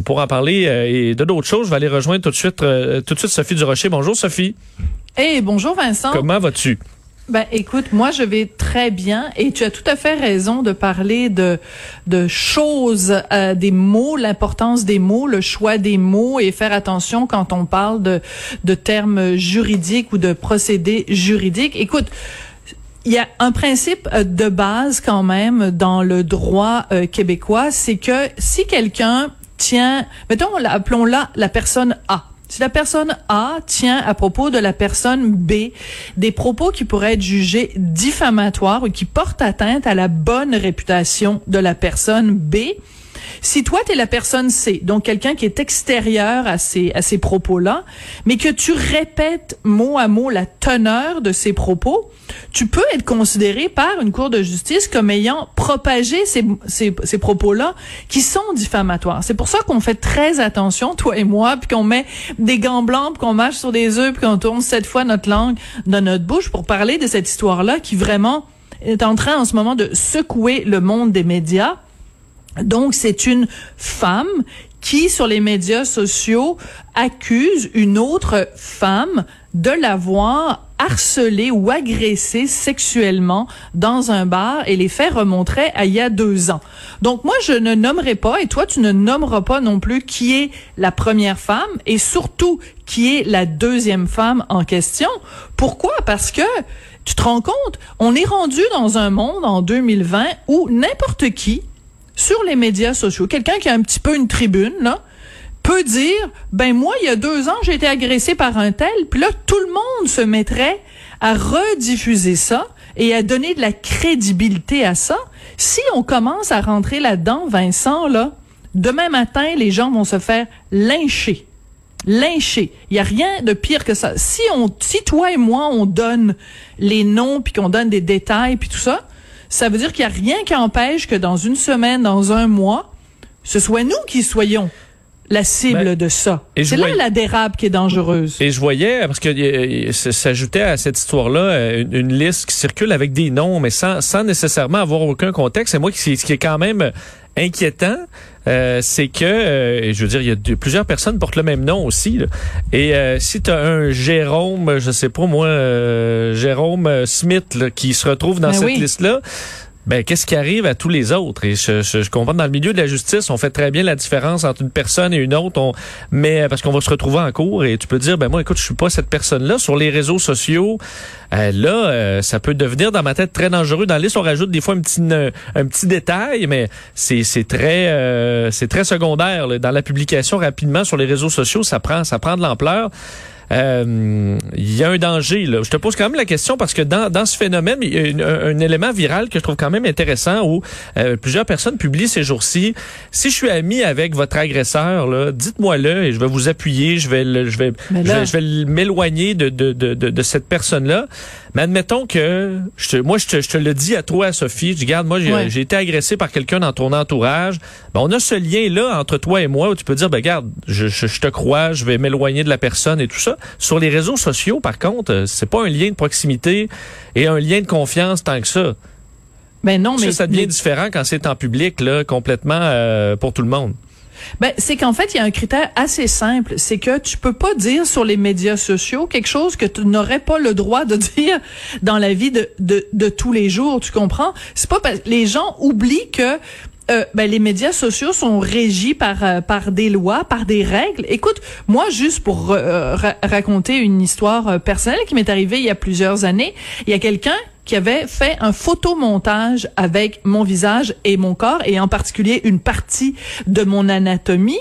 Et pour en parler et de d'autres choses, je vais aller rejoindre tout de suite, tout de suite Sophie Durocher. Bonjour Sophie. Eh bonjour Vincent. Comment vas-tu? Ben, écoute, moi, je vais très bien et tu as tout à fait raison de parler de, de choses, euh, des mots, l'importance des mots, le choix des mots et faire attention quand on parle de, de termes juridiques ou de procédés juridiques. Écoute, il y a un principe euh, de base quand même dans le droit euh, québécois, c'est que si quelqu'un tient, mettons, appelons-la la personne A. Si la personne A tient à propos de la personne B des propos qui pourraient être jugés diffamatoires ou qui portent atteinte à la bonne réputation de la personne B, si toi, tu es la personne C, donc quelqu'un qui est extérieur à ces, à ces propos-là, mais que tu répètes mot à mot la teneur de ces propos, tu peux être considéré par une cour de justice comme ayant propagé ces, ces, ces propos-là qui sont diffamatoires. C'est pour ça qu'on fait très attention, toi et moi, puis qu'on met des gants blancs, qu'on marche sur des œufs, puis qu'on tourne sept fois notre langue dans notre bouche pour parler de cette histoire-là qui vraiment est en train en ce moment de secouer le monde des médias donc, c'est une femme qui, sur les médias sociaux, accuse une autre femme de l'avoir harcelée ou agressée sexuellement dans un bar et les faits remonteraient à il y a deux ans. Donc moi, je ne nommerai pas, et toi, tu ne nommeras pas non plus qui est la première femme et surtout qui est la deuxième femme en question. Pourquoi? Parce que tu te rends compte, on est rendu dans un monde en 2020 où n'importe qui sur les médias sociaux, quelqu'un qui a un petit peu une tribune, là, peut dire, ben moi, il y a deux ans, j'ai été agressé par un tel, puis là, tout le monde se mettrait à rediffuser ça et à donner de la crédibilité à ça. Si on commence à rentrer là-dedans, Vincent, là, demain matin, les gens vont se faire lyncher. Lyncher. Il y a rien de pire que ça. Si on, si toi et moi, on donne les noms puis qu'on donne des détails puis tout ça, ça veut dire qu'il n'y a rien qui empêche que dans une semaine, dans un mois, ce soit nous qui soyons la cible ben, de ça. C'est là la dérape qui est dangereuse. Et je voyais, parce que s'ajoutait à cette histoire-là une, une, liste qui circule avec des noms, mais sans, sans nécessairement avoir aucun contexte. Et moi, ce qui est quand même inquiétant, euh, c'est que, euh, je veux dire, il y a plusieurs personnes portent le même nom aussi. Et euh, si tu as un Jérôme, je sais pas moi, Jérôme Smith qui se retrouve dans ben cette liste-là, ben qu'est-ce qui arrive à tous les autres? Et je, je, je, comprends dans le milieu de la justice, on fait très bien la différence entre une personne et une autre, on, mais parce qu'on va se retrouver en cours et tu peux dire ben moi écoute je suis pas cette personne-là sur les réseaux sociaux. Euh, là, euh, ça peut devenir dans ma tête très dangereux. Dans la liste, on rajoute des fois un petit un, petit détail, mais c'est très euh, c'est très secondaire dans la publication rapidement sur les réseaux sociaux. Ça prend ça prend de l'ampleur euh, il y a un danger. Là. Je te pose quand même la question parce que dans, dans ce phénomène, il y a un, élément viral que je trouve quand même intéressant où euh, plusieurs personnes publient ces jours-ci. Si je suis ami avec votre agresseur, dites-moi-le et je vais vous appuyer. Je vais, je vais, je vais, m'éloigner de, de, de, de, cette personne-là. Mais admettons que je te, moi, je te, je te le dis à toi, Sophie. Je garde, moi, j'ai été agressé par quelqu'un dans ton entourage. Ben, on a ce lien-là entre toi et moi où tu peux dire, ben, regarde, je, je, je te crois, je vais m'éloigner de la personne et tout ça. Sur les réseaux sociaux, par contre, euh, c'est pas un lien de proximité et un lien de confiance tant que ça. Ben non, mais ça, devient différent quand c'est en public, là, complètement euh, pour tout le monde. Ben, c'est qu'en fait, il y a un critère assez simple, c'est que tu peux pas dire sur les médias sociaux quelque chose que tu n'aurais pas le droit de dire dans la vie de, de, de tous les jours, tu comprends? C'est pas les gens oublient que euh, ben, les médias sociaux sont régis par euh, par des lois, par des règles. Écoute, moi, juste pour euh, raconter une histoire personnelle qui m'est arrivée il y a plusieurs années, il y a quelqu'un qui avait fait un photomontage avec mon visage et mon corps, et en particulier une partie de mon anatomie,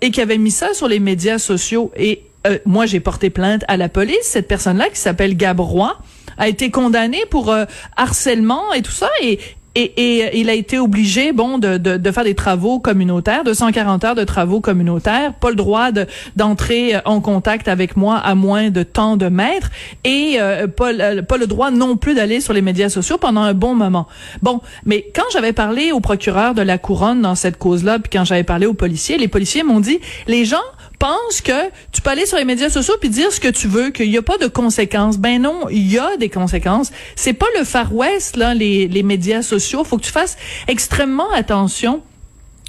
et qui avait mis ça sur les médias sociaux. Et moi, j'ai porté plainte à la police. Cette personne-là, qui s'appelle Gabrois, a été condamnée pour harcèlement et tout ça. Et, et, et, il a été obligé, bon, de, de, de, faire des travaux communautaires, 240 heures de travaux communautaires, pas le droit d'entrer euh, en contact avec moi à moins de temps de mètres, et euh, pas, pas le droit non plus d'aller sur les médias sociaux pendant un bon moment. Bon, mais quand j'avais parlé au procureur de la couronne dans cette cause-là, puis quand j'avais parlé aux policiers, les policiers m'ont dit, les gens pense que tu peux aller sur les médias sociaux puis dire ce que tu veux, qu'il n'y a pas de conséquences. Ben non, il y a des conséquences. C'est pas le Far West, là, les, les médias sociaux. Faut que tu fasses extrêmement attention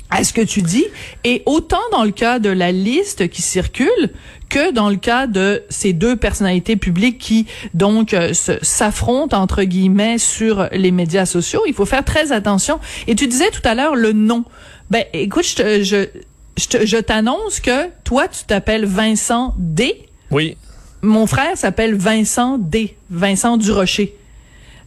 à ce que tu dis, et autant dans le cas de la liste qui circule que dans le cas de ces deux personnalités publiques qui donc euh, s'affrontent entre guillemets sur les médias sociaux. Il faut faire très attention. Et tu disais tout à l'heure le nom. Ben écoute, je, je, je, je t'annonce que toi tu t'appelles Vincent D. Oui. Mon frère s'appelle Vincent D. Vincent Durocher.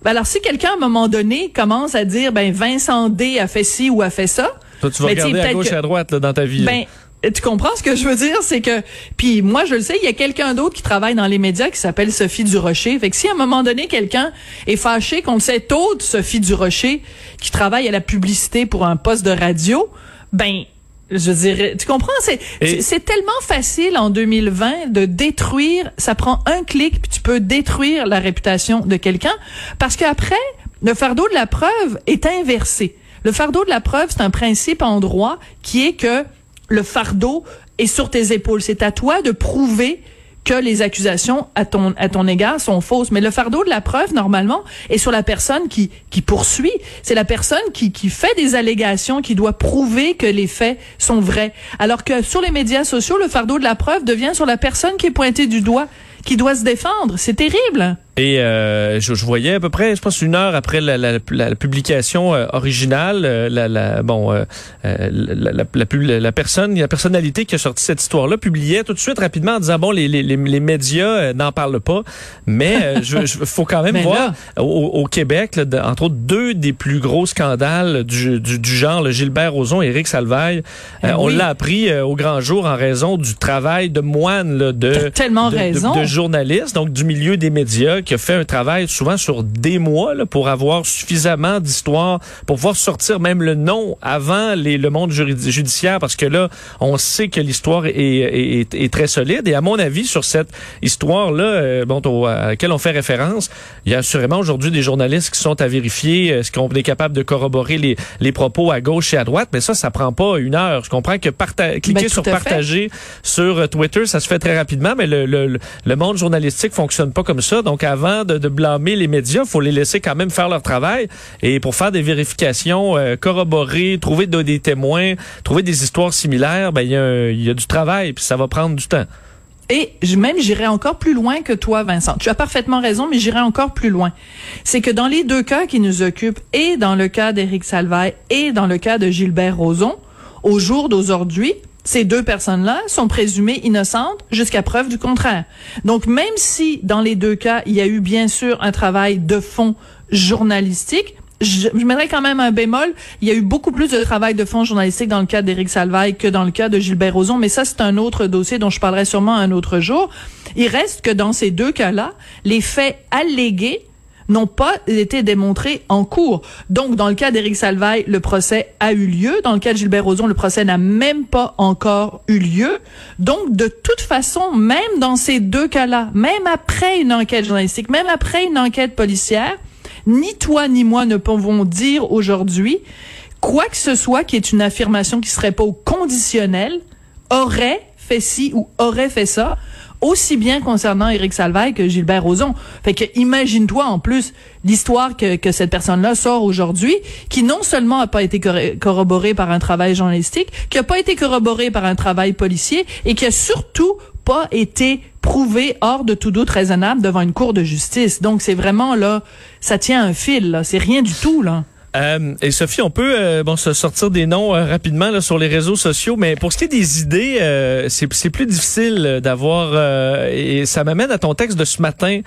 Ben alors si quelqu'un à un moment donné commence à dire ben Vincent D a fait ci ou a fait ça, toi, tu vas regarder à gauche et à droite là, dans ta vie. Ben, tu comprends ce que je veux dire, c'est que puis moi je le sais, il y a quelqu'un d'autre qui travaille dans les médias qui s'appelle Sophie Durocher. Fait que si à un moment donné quelqu'un est fâché contre cette autre Sophie Durocher qui travaille à la publicité pour un poste de radio, ben je dirais, tu comprends, c'est c'est tellement facile en 2020 de détruire, ça prend un clic puis tu peux détruire la réputation de quelqu'un parce qu'après le fardeau de la preuve est inversé. Le fardeau de la preuve, c'est un principe en droit qui est que le fardeau est sur tes épaules. C'est à toi de prouver que les accusations à ton à ton égard sont fausses. Mais le fardeau de la preuve normalement est sur la personne qui qui poursuit. C'est la personne qui qui fait des allégations qui doit prouver que les faits sont vrais. Alors que sur les médias sociaux, le fardeau de la preuve devient sur la personne qui est pointée du doigt, qui doit se défendre. C'est terrible. Et euh, je, je, voyais à peu près, je pense une heure après la, la, la publication euh, originale, euh, la, bon, la, la, personne, la personnalité qui a sorti cette histoire-là publiait tout de suite rapidement en disant bon, les, les, les médias n'en parlent pas, mais je, je, faut quand même voir au, au, Québec, là, entre autres deux des plus gros scandales du, du, du genre, le Gilbert Rozon et Éric Salvaille, eh on l'a appris au grand jour en raison du travail de moine là, de, tellement de journalistes, donc du milieu des médias qui a fait un travail souvent sur des mois là, pour avoir suffisamment d'histoires, pour pouvoir sortir même le nom avant les, le monde judiciaire, parce que là, on sait que l'histoire est, est, est, très solide. Et à mon avis, sur cette histoire-là, euh, bon, à laquelle on fait référence, il y a assurément aujourd'hui des journalistes qui sont à vérifier, est-ce qu'on est capable de corroborer les, les propos à gauche et à droite, mais ça, ça prend pas une heure. Je comprends que cliquer ben, sur partager sur euh, Twitter, ça se fait très rapidement, mais le, le, le monde journalistique fonctionne pas comme ça. Donc, avant de, blâmer les médias, faut les laisser quand même faire leur travail. Et pour faire des vérifications, euh, corroborer, trouver des témoins, trouver des histoires similaires, ben il y, y, a du travail, puis ça va prendre du temps. Et même j'irai encore plus loin que toi, Vincent. Tu as parfaitement raison, mais j'irai encore plus loin. C'est que dans les deux cas qui nous occupent, et dans le cas d'Éric Salvaille et dans le cas de Gilbert Rozon, au jour d'aujourd'hui, ces deux personnes-là sont présumées innocentes jusqu'à preuve du contraire. Donc, même si dans les deux cas, il y a eu bien sûr un travail de fond journalistique, je, je mettrais quand même un bémol. Il y a eu beaucoup plus de travail de fond journalistique dans le cas d'Éric Salvaille que dans le cas de Gilbert Rozon, mais ça, c'est un autre dossier dont je parlerai sûrement un autre jour. Il reste que dans ces deux cas-là, les faits allégués n'ont pas été démontrés en cours. Donc, dans le cas d'Éric Salvaille, le procès a eu lieu. Dans le cas de Gilbert Rozon, le procès n'a même pas encore eu lieu. Donc, de toute façon, même dans ces deux cas-là, même après une enquête journalistique, même après une enquête policière, ni toi ni moi ne pouvons dire aujourd'hui quoi que ce soit qui est une affirmation qui serait pas au conditionnel aurait fait ci ou aurait fait ça aussi bien concernant Éric Salvaille que Gilbert Rozon. Fait que imagine-toi en plus l'histoire que, que cette personne-là sort aujourd'hui, qui non seulement a pas été corroborée par un travail journalistique, qui a pas été corroborée par un travail policier et qui a surtout pas été prouvé hors de tout doute raisonnable devant une cour de justice. Donc c'est vraiment là, ça tient un fil c'est rien du tout là. Euh, et Sophie, on peut euh, bon se sortir des noms euh, rapidement là, sur les réseaux sociaux, mais pour ce qui est des idées, c'est plus difficile d'avoir. et ça m'amène à ton texte de ce matin,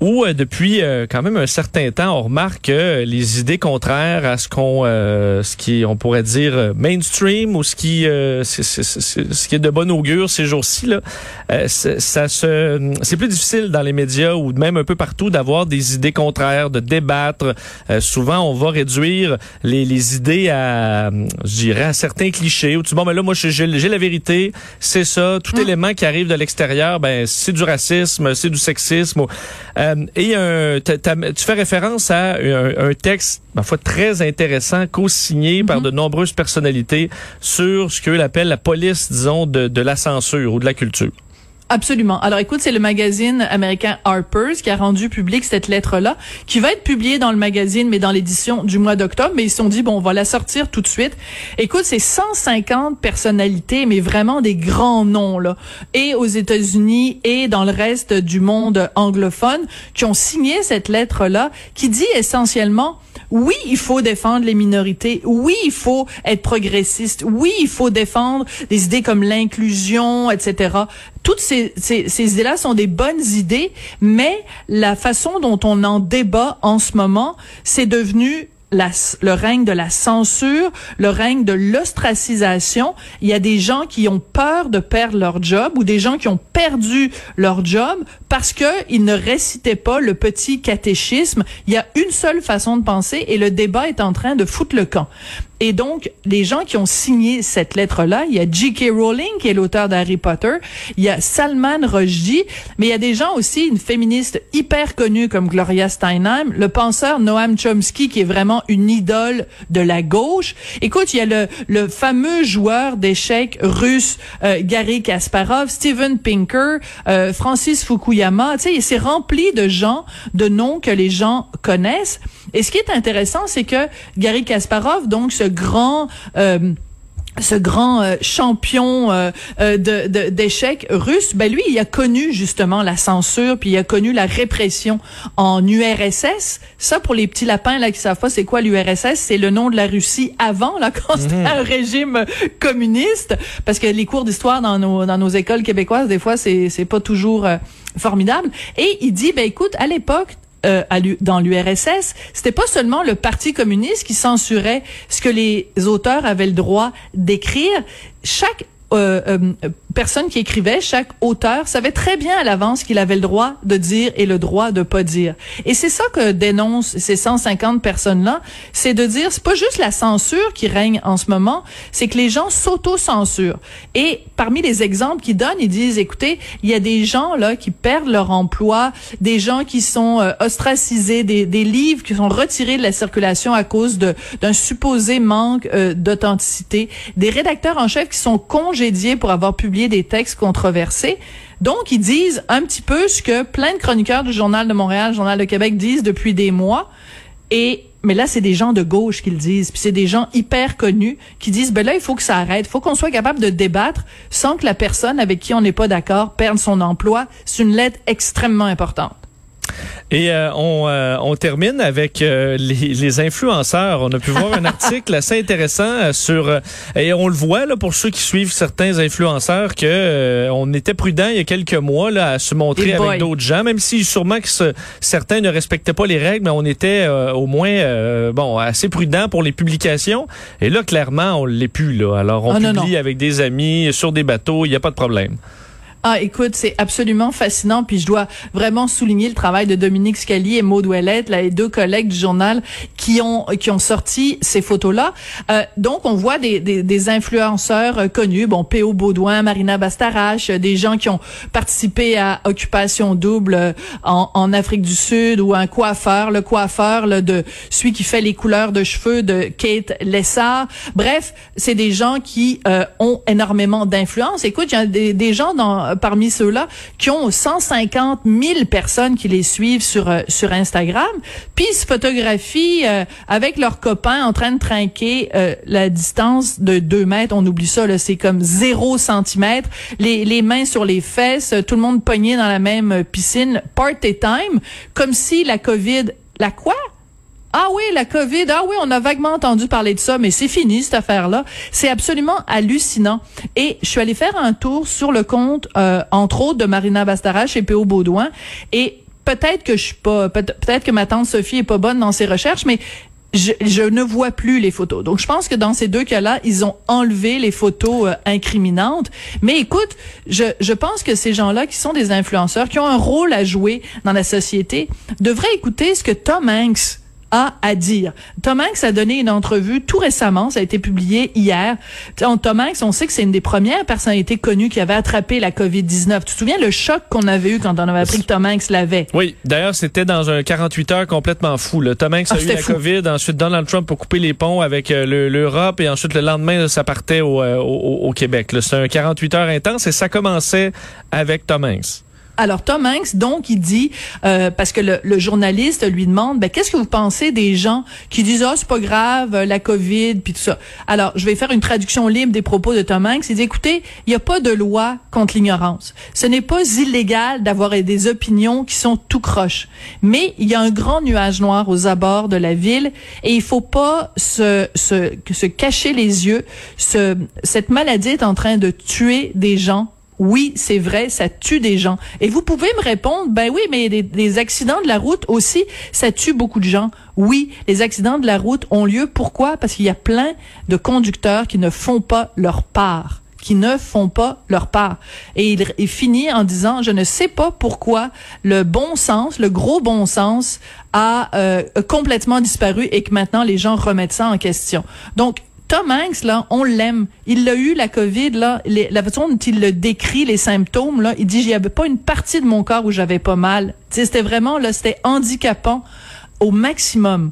où depuis quand même un certain temps, on remarque que les idées contraires à ce qu'on, ce qui on pourrait dire mainstream ou ce qui, ce qui est de bon augure ces jours-ci là, ça se, c'est plus difficile dans les médias ou même un peu partout d'avoir des idées contraires, de débattre. souvent, on va réduire les, les idées à, je dirais, à certains clichés. Où tu bon, mais là, moi, j'ai la vérité, c'est ça. Tout hum. élément qui arrive de l'extérieur, ben, c'est du racisme, c'est du sexisme. Euh, et un, tu fais référence à un, texte, ma foi, très intéressant, co-signé par hum. de nombreuses personnalités sur ce qu'eux appellent la police, disons, de, de la censure ou de la culture. Absolument. Alors écoute, c'est le magazine américain Harper's qui a rendu public cette lettre-là, qui va être publiée dans le magazine, mais dans l'édition du mois d'octobre. Mais ils se sont dit, bon, on va la sortir tout de suite. Écoute, c'est 150 personnalités, mais vraiment des grands noms, là, et aux États-Unis et dans le reste du monde anglophone, qui ont signé cette lettre-là, qui dit essentiellement, oui, il faut défendre les minorités. Oui, il faut être progressiste. Oui, il faut défendre des idées comme l'inclusion, etc. Toutes ces, ces, ces idées-là sont des bonnes idées, mais la façon dont on en débat en ce moment, c'est devenu le règne de la censure, le règne de l'ostracisation. Il y a des gens qui ont peur de perdre leur job ou des gens qui ont perdu leur job parce que ils ne récitaient pas le petit catéchisme. Il y a une seule façon de penser et le débat est en train de foutre le camp. Et donc, les gens qui ont signé cette lettre-là, il y a J.K. Rowling, qui est l'auteur d'Harry Potter, il y a Salman Rushdie, mais il y a des gens aussi, une féministe hyper connue comme Gloria Steinem, le penseur Noam Chomsky, qui est vraiment une idole de la gauche. Écoute, il y a le, le fameux joueur d'échecs russe euh, Gary Kasparov, Steven Pinker, euh, Francis Fukuyama. Tu sais, c'est rempli de gens, de noms que les gens connaissent. Et ce qui est intéressant, c'est que Gary Kasparov, donc ce grand euh, ce grand euh, champion euh, de d'échecs russe, ben lui, il a connu justement la censure, puis il a connu la répression en URSS. Ça, pour les petits lapins là qui savent pas c'est quoi l'URSS, c'est le nom de la Russie avant là quand c'était un régime communiste. Parce que les cours d'histoire dans nos dans nos écoles québécoises, des fois, c'est c'est pas toujours formidable. Et il dit, ben écoute, à l'époque, euh, dans l'URSS, c'était pas seulement le Parti communiste qui censurait ce que les auteurs avaient le droit d'écrire. Chaque euh, euh, personne qui écrivait, chaque auteur savait très bien à l'avance qu'il avait le droit de dire et le droit de pas dire. Et c'est ça que dénoncent ces 150 personnes-là, c'est de dire c'est pas juste la censure qui règne en ce moment, c'est que les gens s'auto-censurent. Et parmi les exemples qu'ils donnent, ils disent écoutez, il y a des gens là qui perdent leur emploi, des gens qui sont euh, ostracisés, des, des, livres qui sont retirés de la circulation à cause d'un supposé manque euh, d'authenticité, des rédacteurs en chef qui sont congédiés pour avoir publié des textes controversés. Donc, ils disent un petit peu ce que plein de chroniqueurs du Journal de Montréal, Journal de Québec disent depuis des mois. Et mais là, c'est des gens de gauche qui le disent, puis c'est des gens hyper connus qui disent ben là, il faut que ça arrête, il faut qu'on soit capable de débattre sans que la personne avec qui on n'est pas d'accord perde son emploi. C'est une lettre extrêmement importante. Et euh, on, euh, on, termine avec euh, les, les, influenceurs. On a pu voir un article assez intéressant sur et on le voit là pour ceux qui suivent certains influenceurs que on était prudent il y a quelques mois là à se montrer avec d'autres gens, même si sûrement que certains ne respectaient pas les règles, mais on était au moins bon assez prudent pour les publications. Et là clairement on l'est plus là. Alors on ah, publie avec des amis sur des bateaux, il n'y a pas de problème. Ah, écoute, c'est absolument fascinant. Puis je dois vraiment souligner le travail de Dominique Scali et Maud Ouellette, là, les deux collègues du journal ont qui ont sorti ces photos-là. Euh, donc, on voit des, des, des influenceurs euh, connus, bon, P.O. Baudouin, Marina Bastarache, euh, des gens qui ont participé à Occupation Double euh, en, en Afrique du Sud ou un coiffeur, le coiffeur là, de celui qui fait les couleurs de cheveux de Kate Lessard. Bref, c'est des gens qui euh, ont énormément d'influence. Écoute, il y a des, gens dans parmi ceux-là qui ont 150 000 personnes qui les suivent sur sur Instagram, puis ils se photographient euh, avec leurs copains en train de trinquer la distance de 2 mètres. On oublie ça, c'est comme 0 centimètre. Les, les mains sur les fesses, tout le monde pogné dans la même piscine. Party time, comme si la COVID... La quoi? Ah oui, la COVID. Ah oui, on a vaguement entendu parler de ça, mais c'est fini cette affaire-là. C'est absolument hallucinant. Et je suis allée faire un tour sur le compte, euh, entre autres, de Marina Bastarache et P.O. Baudouin. Et peut-être que je suis pas, peut-être que ma tante Sophie est pas bonne dans ses recherches, mais je, je, ne vois plus les photos. Donc, je pense que dans ces deux cas-là, ils ont enlevé les photos euh, incriminantes. Mais écoute, je, je pense que ces gens-là, qui sont des influenceurs, qui ont un rôle à jouer dans la société, devraient écouter ce que Tom Hanks a à dire. Tom Hanks a donné une entrevue tout récemment, ça a été publié hier. Tom Hanks, on sait que c'est une des premières personnalités connues qui avait attrapé la COVID-19. Tu te souviens le choc qu'on avait eu quand on avait appris que Tom Hanks l'avait? Oui, d'ailleurs, c'était dans un 48 heures complètement fou. Là. Tom Hanks a ah, eu la COVID, ensuite Donald Trump a coupé les ponts avec euh, l'Europe et ensuite le lendemain, ça partait au, euh, au, au Québec. C'est un 48 heures intense et ça commençait avec Tom Hanks. Alors Tom Hanks, donc, il dit euh, parce que le, journaliste lui demande, ben qu'est-ce que vous pensez des gens qui disent ah c'est pas grave la Covid puis tout ça. Alors je vais faire une traduction libre des propos de Tom Hanks. Il dit écoutez, il n'y a pas de loi contre l'ignorance. Ce n'est pas illégal d'avoir des opinions qui sont tout croches, mais il y a un grand nuage noir aux abords de la ville et il faut pas se se, se cacher les yeux. Ce, cette maladie est en train de tuer des gens oui, c'est vrai, ça tue des gens. Et vous pouvez me répondre, ben oui, mais des, accidents de la route aussi, ça tue beaucoup de gens. Oui, les accidents de la route ont lieu. Pourquoi? Parce qu'il y a plein de conducteurs qui ne font pas leur part qui ne font pas leur part. Et il, finit en disant, je ne sais pas pourquoi le bon sens, le gros bon sens, a euh, complètement disparu et que maintenant les gens remettent ça en question. Donc, Tom Hanks, on l'aime. Il l'a eu, la COVID, la façon dont il le décrit, les symptômes, il dit, j'y avait pas une partie de mon corps où j'avais pas mal. C'était vraiment, là, c'était handicapant au maximum.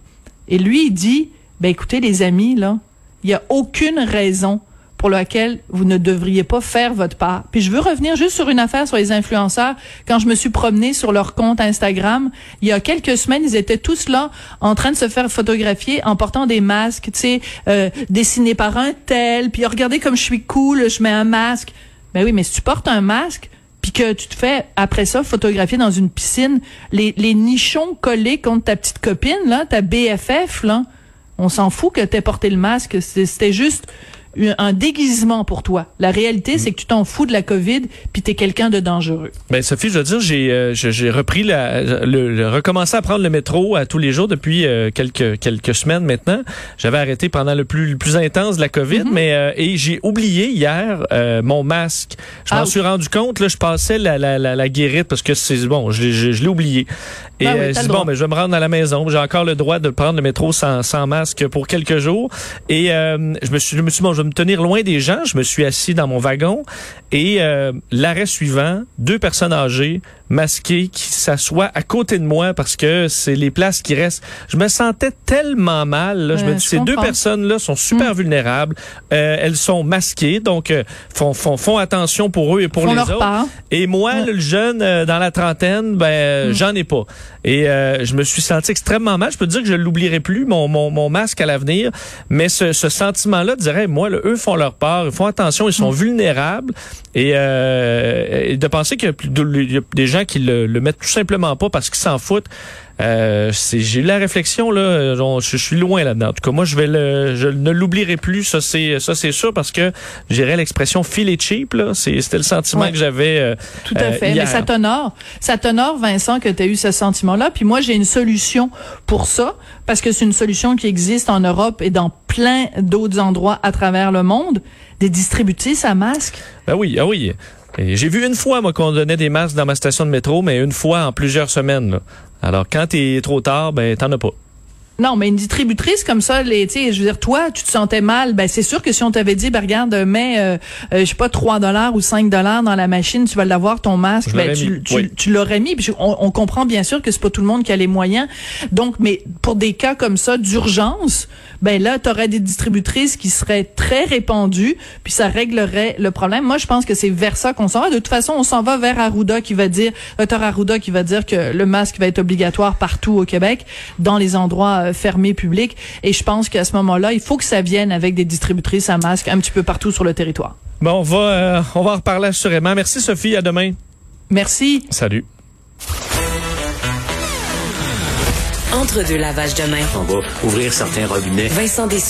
Et lui, il dit, ben écoutez, les amis, là, il y a aucune raison pour laquelle vous ne devriez pas faire votre part. Puis je veux revenir juste sur une affaire sur les influenceurs. Quand je me suis promenée sur leur compte Instagram, il y a quelques semaines, ils étaient tous là en train de se faire photographier en portant des masques, tu sais, euh, dessinés par un tel. Puis regardez comme je suis cool, je mets un masque. Ben oui, mais si tu portes un masque, puis que tu te fais après ça photographier dans une piscine, les, les nichons collés contre ta petite copine là, ta BFF là, on s'en fout que t'aies porté le masque. C'était juste un déguisement pour toi. La réalité, c'est que tu t'en fous de la COVID, puis t'es quelqu'un de dangereux. Ben Sophie, je veux dire, j'ai euh, j'ai repris la, le, recommencé à prendre le métro à tous les jours depuis euh, quelques quelques semaines maintenant. J'avais arrêté pendant le plus le plus intense de la COVID, mm-hmm. mais euh, et j'ai oublié hier mon masque. Je m'en suis rendu compte là, je passais la la, la, la guérite parce que c'est bon, je, je, je l'ai oublié. Et ben oui, bon, mais je vais me rendre à la maison. J'ai encore le droit de prendre le métro sans, sans masque pour quelques jours. Et je me suis je me suis bon, me tenir loin des gens. Je me suis assis dans mon wagon et euh, l'arrêt suivant, deux personnes âgées masquées qui s'assoient à côté de moi parce que c'est les places qui restent. Je me sentais tellement mal. Je me dis, ces deux personnes-là sont super mm. vulnérables. Euh, elles sont masquées, donc euh, font, font, font attention pour eux et pour les autres. Et moi, le jeune dans la trentaine, ben mm. j'en ai pas. Et je me suis senti extrêmement mal. Je peux dire que je l'oublierai plus, mon, mon, mon masque à l'avenir. Mais ce, ce sentiment-là dirait, moi, eux font leur part, ils font attention, ils sont mm. vulnérables. Et, euh, de penser qu'il y, a des gens qui le, le mettent tout simplement pas parce qu'ils s'en foutent. Euh, j'ai eu la réflexion là, je, suis loin là-dedans. En tout cas, moi je vais le, je ne l'oublierai plus. Ça c'est ça c'est sûr parce que j'irais l'expression feel cheap là. C'était le sentiment que j'avais. Euh, Tout à fait. Mais ça t'honore, ça t'honore Vincent que tu as eu ce sentiment-là. Puis moi j'ai une solution pour ça parce que c'est une solution qui existe en Europe et dans plein d'autres endroits à travers le monde. Des distributrices à masques? Ben oui, ah oui. J'ai vu une fois, moi, qu'on donnait des masques dans ma station de métro, mais une fois en plusieurs semaines. Alors, quand t'es trop tard, ben, t'en as pas. Non, mais une distributrice comme ça, les, je veux dire, toi, tu te sentais mal. Ben, c'est sûr que si on t'avait dit, ben, regarde, mets, euh, euh, je sais pas, 3 dollars ou 5 dollars dans la machine, tu vas l'avoir, ton masque, ben, tu, tu, l'aurais mis. Puis on, on, comprend bien sûr que c'est pas tout le monde qui a les moyens. Donc, mais pour des cas comme ça, d'urgence, ben là, tu aurais des distributrices qui seraient très répandues, puis ça réglerait le problème. Moi, je pense que c'est vers ça qu'on s'en va. De toute façon, on s'en va vers Arruda qui va dire, docteur Arruda qui va dire que le masque va être obligatoire partout au Québec, dans les endroits euh, fermés publics. Et je pense qu'à ce moment-là, il faut que ça vienne avec des distributrices à masques un petit peu partout sur le territoire. Bon, on va, euh, on va en reparler assurément. Merci Sophie, à demain. Merci. Salut. Entre deux lavages de main. On va ouvrir certains robinets. Vincent